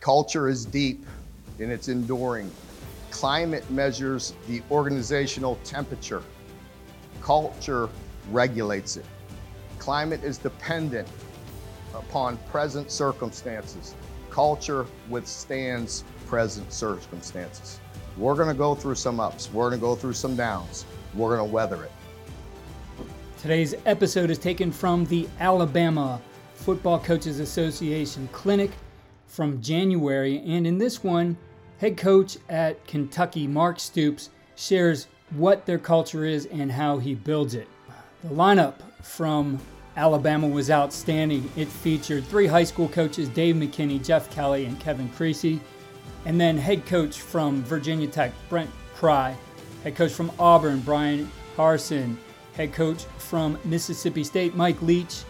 Culture is deep and it's enduring. Climate measures the organizational temperature. Culture regulates it. Climate is dependent upon present circumstances. Culture withstands present circumstances. We're going to go through some ups, we're going to go through some downs, we're going to weather it. Today's episode is taken from the Alabama Football Coaches Association Clinic from January. And in this one, head coach at Kentucky, Mark Stoops, shares what their culture is and how he builds it. The lineup from Alabama was outstanding. It featured three high school coaches Dave McKinney, Jeff Kelly, and Kevin Creasy. And then head coach from Virginia Tech, Brent Pry. Head coach from Auburn, Bryan Harsin. Head coach from Mississippi State, Mike Leach.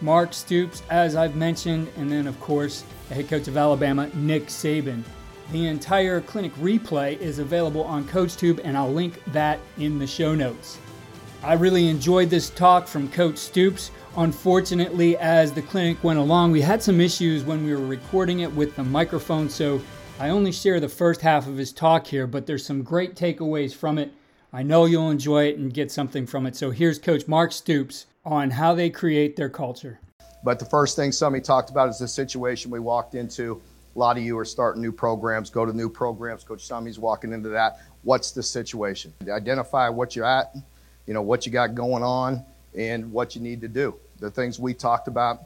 Mark Stoops, as I've mentioned. And then, of course, the head coach of Alabama, Nick Saban. The entire clinic replay is available on CoachTube, and I'll link that in the show notes. I really enjoyed this talk from Coach Stoops. Unfortunately, as the clinic went along, we had some issues when we were recording it with the microphone, so I only share the first half of his talk here, but there's some great takeaways from it. I know you'll enjoy it and get something from it. So here's Coach Mark Stoops on how they create their culture. But the first thing somebody talked about is the situation we walked into. A lot of you are starting new programs, go to new programs. Coach Summy's walking into that. What's the situation? Identify what you're at, you know, what you got going on, and what you need to do. The things we talked about,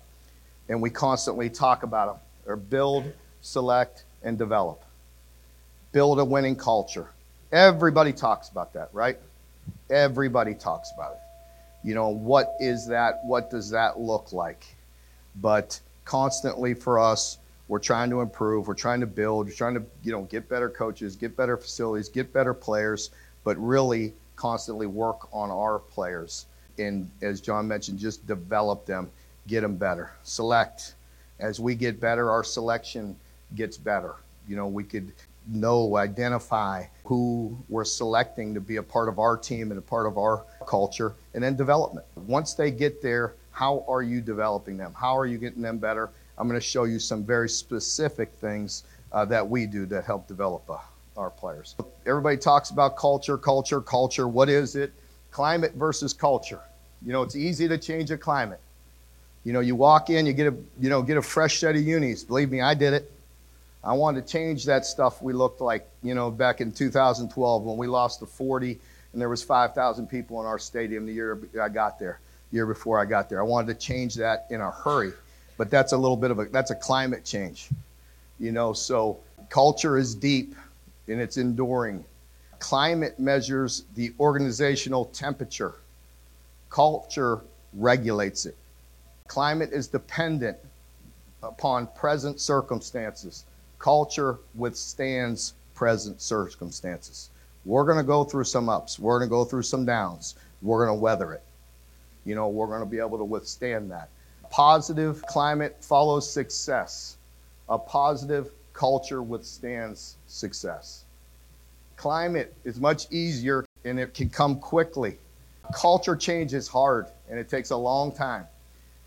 and we constantly talk about them, are build, select, and develop. Build a winning culture. Everybody talks about that, right? Everybody talks about it. You know, what is that? What does that look like? But constantly for us, we're trying to improve. We're trying to build. We're trying to, you know, get better coaches, get better facilities, get better players, but really constantly work on our players. And as John mentioned, just develop them, get them better. Select. As we get better, our selection gets better. You know, we could know, identify who we're selecting to be a part of our team and a part of our culture, and then development. Once they get there, how are you developing them? How are you getting them better? I'm going to show you some very specific things uh, that we do to help develop uh, our players. Everybody talks about culture, culture, culture. What is it? Climate versus culture. You know, it's easy to change a climate. You know, you walk in, you get a, you know, get a fresh set of unis. Believe me, I did it. I wanted to change that stuff we looked like, you know, back in 2012 when we lost to 40 and there was 5,000 people in our stadium the year I got there year before I got there. I wanted to change that in a hurry, but that's a little bit of a that's a climate change, you know. So culture is deep and it's enduring. Climate measures the organizational temperature. Culture regulates it. Climate is dependent upon present circumstances. Culture withstands present circumstances. We're going to go through some ups. We're going to go through some downs. We're going to weather it you know, we're going to be able to withstand that. Positive climate follows success. A positive culture withstands success. Climate is much easier and it can come quickly. Culture change is hard and it takes a long time.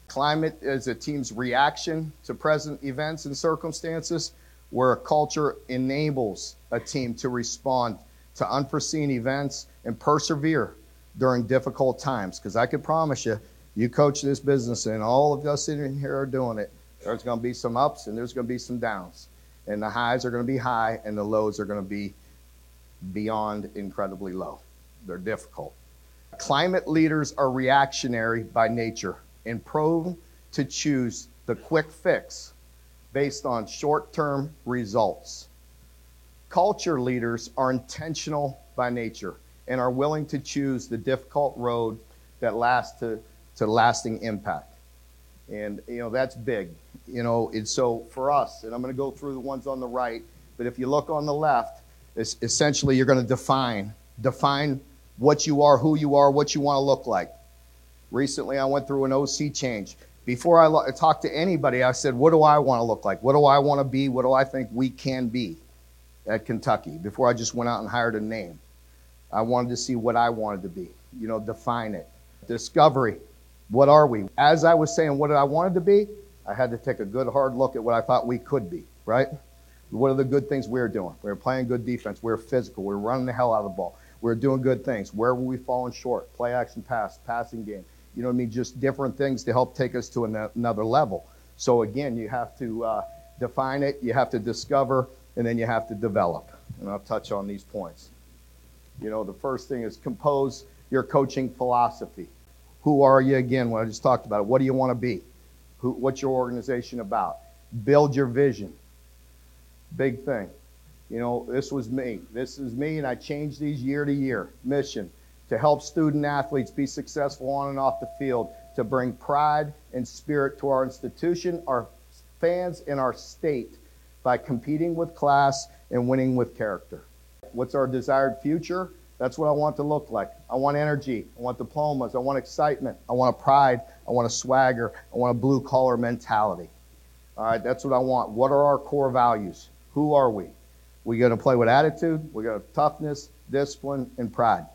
Climate is a team's reaction to present events and circumstances, where a culture enables a team to respond to unforeseen events and persevere during difficult times. Because I can promise you, you coach this business, and all of us sitting here are doing it. There's going to be some ups and there's going to be some downs. And the highs are going to be high, and the lows are going to be beyond incredibly low. They're difficult. Climate leaders are reactionary by nature and prone to choose the quick fix based on short term results. Culture leaders are intentional by nature and are willing to choose the difficult road that lasts to, to lasting impact. And, you know, that's big. You know, and so for us, and I'm going to go through the ones on the right, but if you look on the left, essentially you're going to define, define what you are, who you are, what you want to look like. Recently, I went through an OC change. Before I lo- talked to anybody, I said, What do I want to look like? What do I want to be? What do I think we can be at Kentucky? Before I just went out and hired a name, I wanted to see what I wanted to be, you know, define it. Discovery. What are we? As I was saying what did I wanted to be, I had to take a good hard look at what I thought we could be, right? What are the good things we we're doing? We we're playing good defense. We we're physical. We we're running the hell out of the ball. We we're doing good things. Where were we falling short? Play action pass, passing game. You know what I mean? Just different things to help take us to another level. So again, you have to uh, define it, you have to discover, and then you have to develop. And I'll touch on these points. You know, the first thing is compose your coaching philosophy. Who are you again? What I just talked about. It, what do you want to be? Who, what's your organization about? Build your vision. Big thing. You know, this was me. This is me, and I changed these year to year. Mission to help student athletes be successful on and off the field, to bring pride and spirit to our institution, our fans, and our state by competing with class and winning with character. What's our desired future? That's what I want to look like. I want energy. I want diplomas. I want excitement. I want a pride. I want a swagger. I want a blue collar mentality. All right, that's what I want. What are our core values? Who are we? We're going to play with attitude. We got to have toughness, discipline, and pride.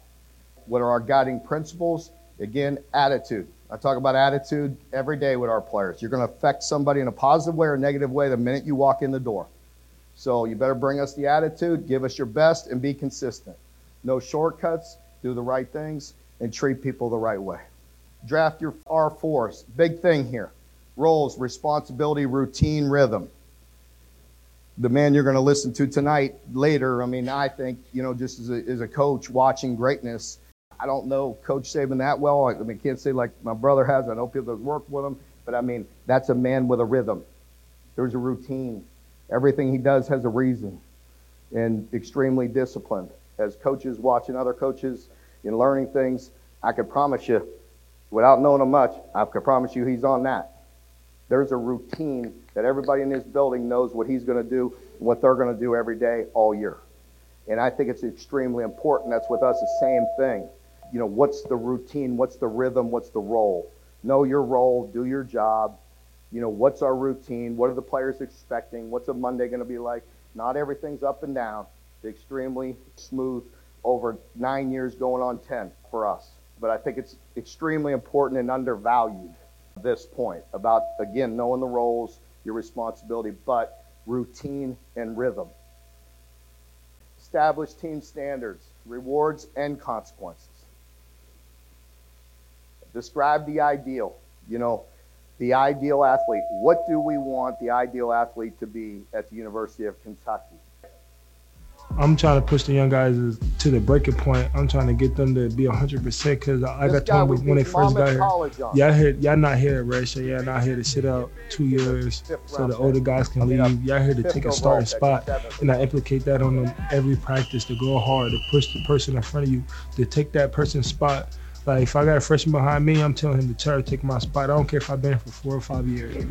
What are our guiding principles? Again, attitude. I talk about attitude every day with our players. You're going to affect somebody in a positive way or negative way the minute you walk in the door. So you better bring us the attitude, give us your best, and be consistent. No shortcuts, do the right things, and treat people the right way. Draft your R4s. Big thing here roles, responsibility, routine, rhythm. The man you're going to listen to tonight, later, I mean, I think, you know, just as a, as a coach watching greatness, I don't know Coach Saban that well. I mean, can't say like my brother has. I know people that work with him, but I mean, that's a man with a rhythm. There's a routine. Everything he does has a reason and extremely disciplined. As coaches watching other coaches and learning things, I could promise you, without knowing him much, I could promise you he's on that. There's a routine that everybody in this building knows what he's going to do, what they're going to do every day, all year. And I think it's extremely important. That's with us the same thing. You know, what's the routine? What's the rhythm? What's the role? Know your role, do your job, you know, what's our routine? What are the players expecting? What's a Monday going to be like? Not everything's up and down. It's extremely smooth over nine years going on 10 for us. But I think it's extremely important and undervalued this point about, again, knowing the roles, your responsibility, but routine and rhythm. Establish team standards, rewards, and consequences. Describe the ideal. You know, the ideal athlete. What do we want the ideal athlete to be at the University of Kentucky? I'm trying to push the young guys to the breaking point. I'm trying to get them to be 100% because I got told when they first got here, y'all, here, y'all not here at ratio. Y'all not here to sit out two years so the older guys can leave. Y'all here to take a starting spot. And I implicate that on them every practice to go hard, to push the person in front of you, to take that person's spot like if I got a freshman behind me, I'm telling him to try to take my spot. I don't care if I've been here for four or five years.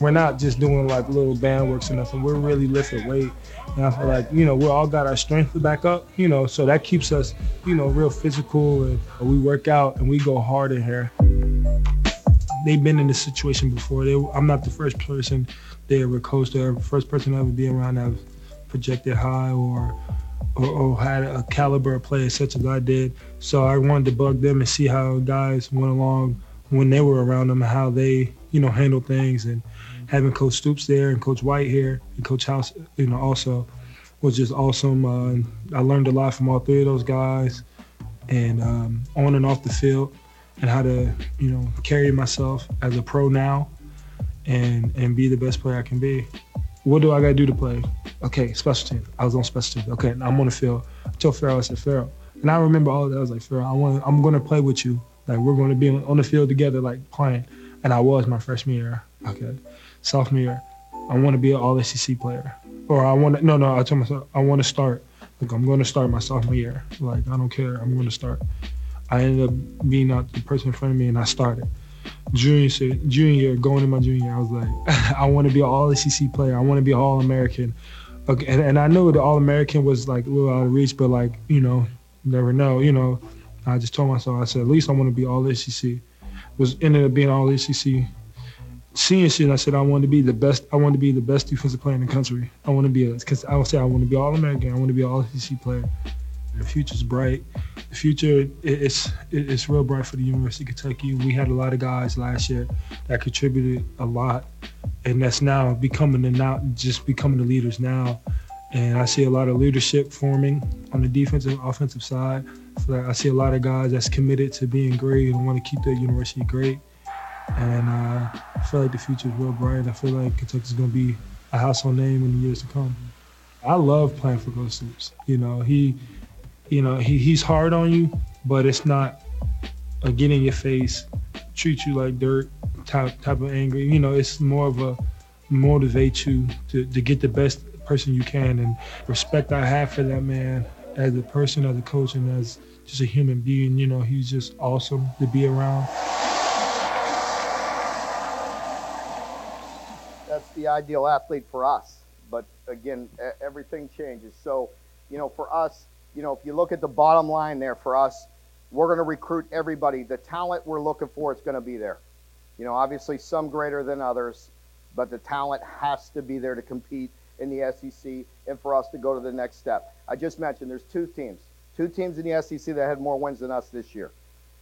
We're not just doing like little band works or nothing. We're really lifting weight. And I feel like, you know, we all got our strength to back up, you know, so that keeps us, you know, real physical and we work out and we go hard in here. They've been in this situation before. They, I'm not the first person they ever coached or first person to ever be around that projected high or or, or, had a caliber of player such as I did. So I wanted to bug them and see how guys went along when they were around them and how they, you know, handle things. And having Coach Stoops there and Coach White here and Coach House, you know, also was just awesome. Uh, I learned a lot from all three of those guys, and um, on and off the field, and how to, you know, carry myself as a pro now, and and be the best player I can be what do I gotta do to play? Okay, special team. I was on special team. Okay, I'm on the field. I told Farrell, I said, Farrell. And I remember all that. I was like, Farrell, I want I'm gonna play with you. Like we're gonna be on the field together, like playing. And I was my freshman year. Okay. sophomore year. I want to be an All SEC player, or I want to. No, no. I told myself I want to start. Like I'm going to start my sophomore year. Like I don't care. I'm going to start. I ended up being out the person in front of me, and I started. Junior junior going in my junior I was like, I want to be an All SEC player. I want to be an All American. Okay, and, and I knew the All American was like a little out of reach, but like you know, never know. You know, I just told myself, I said, at least I want to be All SEC. Was ended up being All SEC seeing shit, I said I want to be the best. I want to be the best defensive player in the country. I want to be a, because I would say I want to be all American. I want to be all SEC player. The future's bright. The future it's it's real bright for the University of Kentucky. We had a lot of guys last year that contributed a lot, and that's now becoming the now just becoming the leaders now. And I see a lot of leadership forming on the defensive, offensive side. So I see a lot of guys that's committed to being great and want to keep their university great and uh, I feel like the future is real bright. I feel like Kentucky's going to be a household name in the years to come. I love playing for Coach Stoops. You know, he, you know, he, he's hard on you, but it's not a get in your face, treat you like dirt type type of angry. You know, it's more of a motivate you to, to get the best person you can and respect I have for that man as a person, as a coach, and as just a human being. You know, he's just awesome to be around. That's the ideal athlete for us. But again, everything changes. So, you know, for us, you know, if you look at the bottom line there for us, we're going to recruit everybody. The talent we're looking for is going to be there. You know, obviously some greater than others, but the talent has to be there to compete in the SEC and for us to go to the next step. I just mentioned there's two teams, two teams in the SEC that had more wins than us this year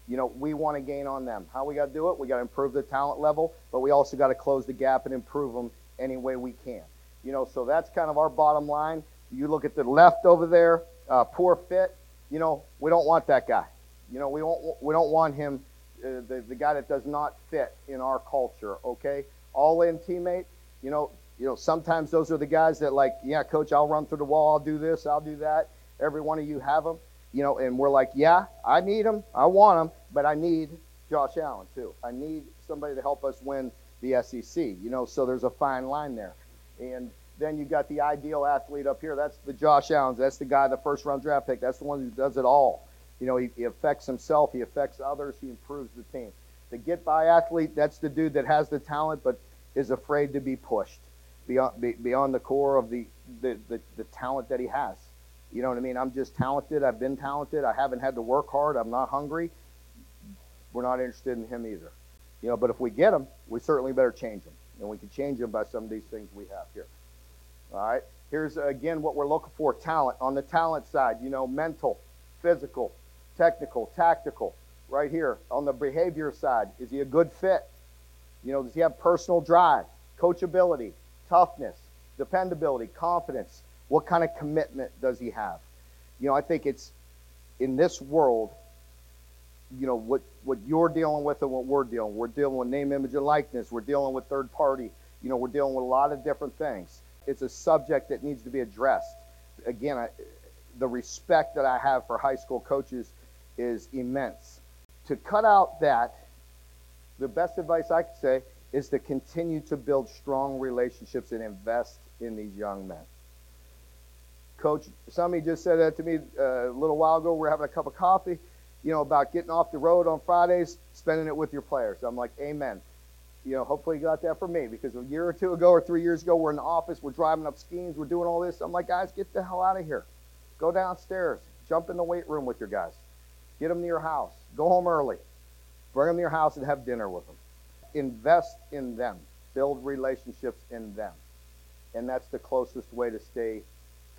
you know, we want to gain on them. How we got to do it? We got to improve the talent level, but we also got to close the gap and improve them any way we can. You know, so that's kind of our bottom line. You look at the left over there, uh, poor fit. You know, we don't want that guy. You know, we don't we don't want him, uh, the the guy that does not fit in our culture. Okay, all in teammate. You know, you know sometimes those are the guys that like, yeah, coach, I'll run through the wall. I'll do this. I'll do that. Every one of you have them. You know, and we're like, yeah, I need them, I want them, but I need Josh Allen too. I need somebody to help us win the SEC. You know, so there's a fine line there. And then you got the ideal athlete up here. That's the Josh Allen. That's the guy, the first round draft pick. That's the one who does it all. You know, he, he affects himself, he affects others, he improves the team. The get by athlete, that's the dude that has the talent but is afraid to be pushed beyond beyond the core of the the, the, the talent that he has. You know what I mean? I'm just talented. I've been talented. I haven't had to work hard. I'm not hungry. We're not interested in him either. You know, but if we get him, we certainly better change him. And we can change him by some of these things we have here. All right. Here's again what we're looking for talent. On the talent side, you know, mental, physical, technical, tactical. Right here. On the behavior side, is he a good fit? You know, does he have personal drive, coachability, toughness, dependability, confidence? What kind of commitment does he have? You know, I think it's in this world, you know what what you're dealing with and what we're dealing. We're dealing with name, image, and likeness. We're dealing with third party. You know, we're dealing with a lot of different things. It's a subject that needs to be addressed. Again, I, the respect that I have for high school coaches is immense. To cut out that, the best advice I could say is to continue to build strong relationships and invest in these young men. Coach, somebody just said that to me uh, a little while ago. We're having a cup of coffee you know, about getting off the road on Fridays, spending it with your players. I'm like, amen. You know, hopefully you got that from me because a year or two ago or three years ago, we're in the office, we're driving up schemes, we're doing all this. I'm like, guys, get the hell out of here. Go downstairs, jump in the weight room with your guys, get them to your house, go home early, bring them to your house and have dinner with them. Invest in them, build relationships in them. And that's the closest way to stay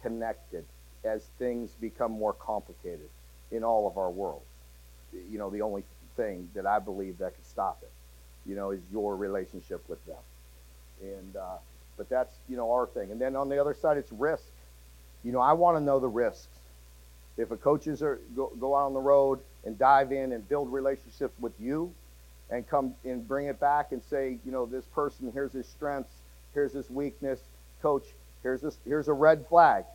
connected as things become more complicated in all of our worlds. You know, the only thing that I believe that can stop it, you know, is your relationship with them. And uh, but that's you know our thing. And then on the other side, it's risk. You know, I want to know the risks. If a coaches are go, go out on the road and dive in and build relationships with you, and come and bring it back and say, you know, this person here's his strengths, here's his weakness, coach, here's this, here's a red flag.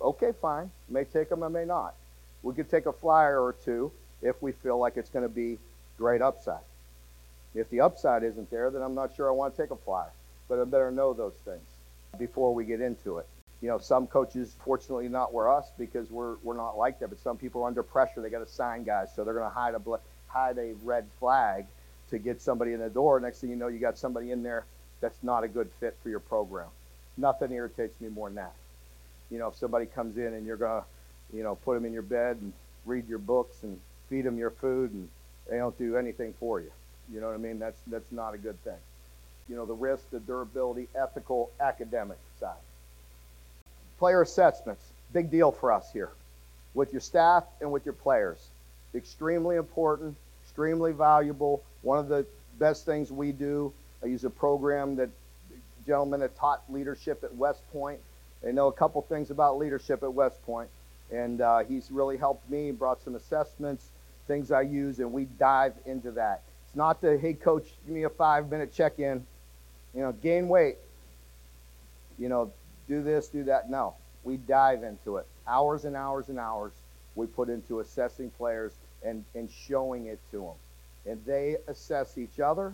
Okay, fine. May take them, I may not. We could take a flyer or two if we feel like it's going to be great upside. If the upside isn't there, then I'm not sure I want to take a flyer. But I better know those things before we get into it. You know, some coaches, fortunately, not where us because we're we're not like that. But some people are under pressure; they got to sign guys, so they're going to hide a hide a red flag to get somebody in the door. Next thing you know, you got somebody in there that's not a good fit for your program. Nothing irritates me more than that. You know, if somebody comes in and you're going to, you know, put them in your bed and read your books and feed them your food and they don't do anything for you. You know what I mean? That's that's not a good thing. You know, the risk, the durability, ethical, academic side. Player assessments, big deal for us here. With your staff and with your players. Extremely important, extremely valuable. One of the best things we do. I use a program that gentlemen that taught leadership at West Point. They know a couple things about leadership at West Point, and uh, he's really helped me. Brought some assessments, things I use, and we dive into that. It's not the hey coach, give me a five minute check in. You know, gain weight. You know, do this, do that. No, we dive into it. Hours and hours and hours we put into assessing players and, and showing it to them. And they assess each other,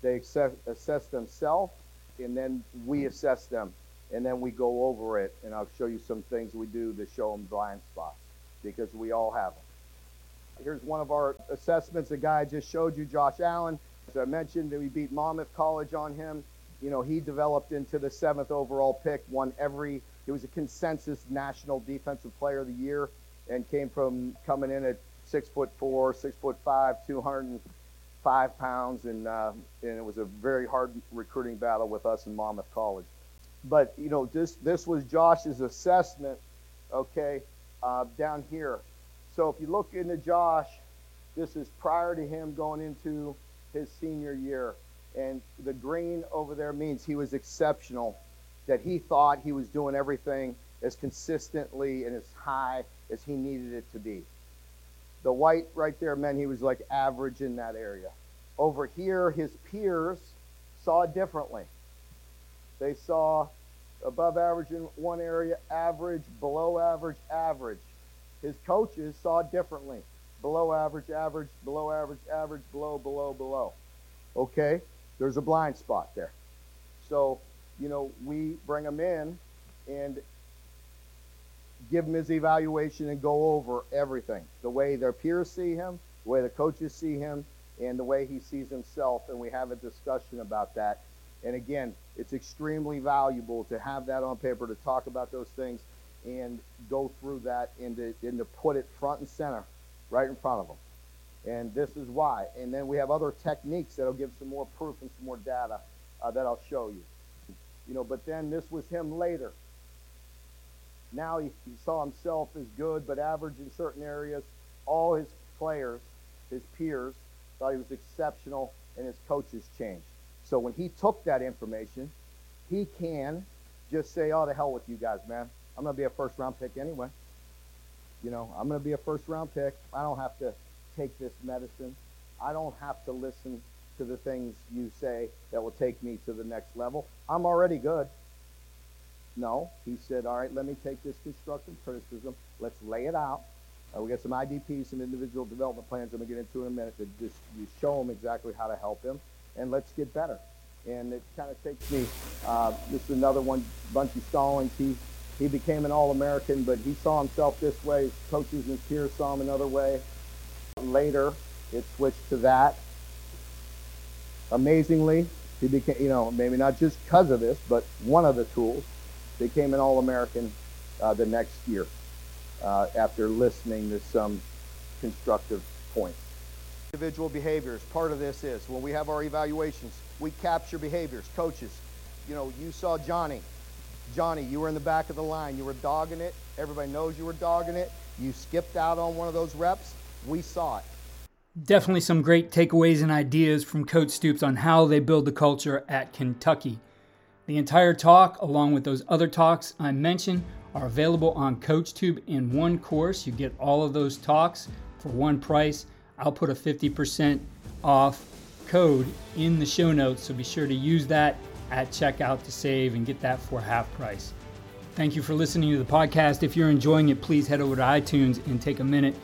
they assess, assess themselves, and then we assess them. And then we go over it, and I'll show you some things we do to show them blind spots because we all have them. Here's one of our assessments. The guy just showed you, Josh Allen. As I mentioned, that we beat Monmouth College on him. You know, he developed into the seventh overall pick, won every, he was a consensus national defensive player of the year, and came from coming in at six foot four, six foot five, 205 pounds, and uh, and it was a very hard recruiting battle with us in Monmouth College. But you know, this this was Josh's assessment, okay, uh, down here. So if you look into Josh, this is prior to him going into his senior year, and the green over there means he was exceptional. That he thought he was doing everything as consistently and as high as he needed it to be. The white right there meant he was like average in that area. Over here, his peers saw differently. They saw above average in one area, average, below average, average. His coaches saw differently. Below average, average, below average, average, below, below, below. Okay? There's a blind spot there. So, you know, we bring him in and give him his evaluation and go over everything the way their peers see him, the way the coaches see him, and the way he sees himself. And we have a discussion about that. And again, it's extremely valuable to have that on paper to talk about those things and go through that and to, and to put it front and center right in front of them. And this is why. And then we have other techniques that'll give some more proof and some more data uh, that I'll show you. You know, but then this was him later. Now he, he saw himself as good but average in certain areas. All his players, his peers, thought he was exceptional, and his coaches changed. So when he took that information, he can just say, "Oh, the hell with you guys, man. I'm going to be a first round pick anyway. You know, I'm going to be a first round pick. I don't have to take this medicine. I don't have to listen to the things you say that will take me to the next level. I'm already good. No, he said, all right, let me take this constructive criticism. Let's lay it out. Uh, we got some IDPs, some individual development plans I'm going to get into in a minute to just you show him exactly how to help him, and let's get better. And it kind of takes me, uh, this is another one, Bunchy Stallings. He, he became an All-American, but he saw himself this way. Coaches and peers saw him another way. Later, it switched to that. Amazingly, he became, you know, maybe not just because of this, but one of the tools became an All-American uh, the next year uh, after listening to some constructive points. Individual behaviors. Part of this is when we have our evaluations, we capture behaviors. Coaches, you know, you saw Johnny. Johnny, you were in the back of the line. You were dogging it. Everybody knows you were dogging it. You skipped out on one of those reps. We saw it. Definitely some great takeaways and ideas from Coach Stoops on how they build the culture at Kentucky. The entire talk, along with those other talks I mentioned, are available on CoachTube in one course. You get all of those talks for one price. I'll put a 50% off code in the show notes, so be sure to use that at checkout to save and get that for half price. Thank you for listening to the podcast. If you're enjoying it, please head over to iTunes and take a minute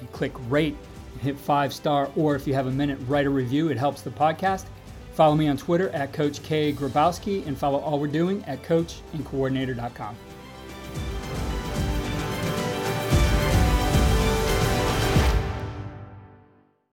and click rate and hit five star. Or if you have a minute, write a review. It helps the podcast. Follow me on Twitter at Coach K Grabowski and follow all we're doing at coachandcoordinator.com.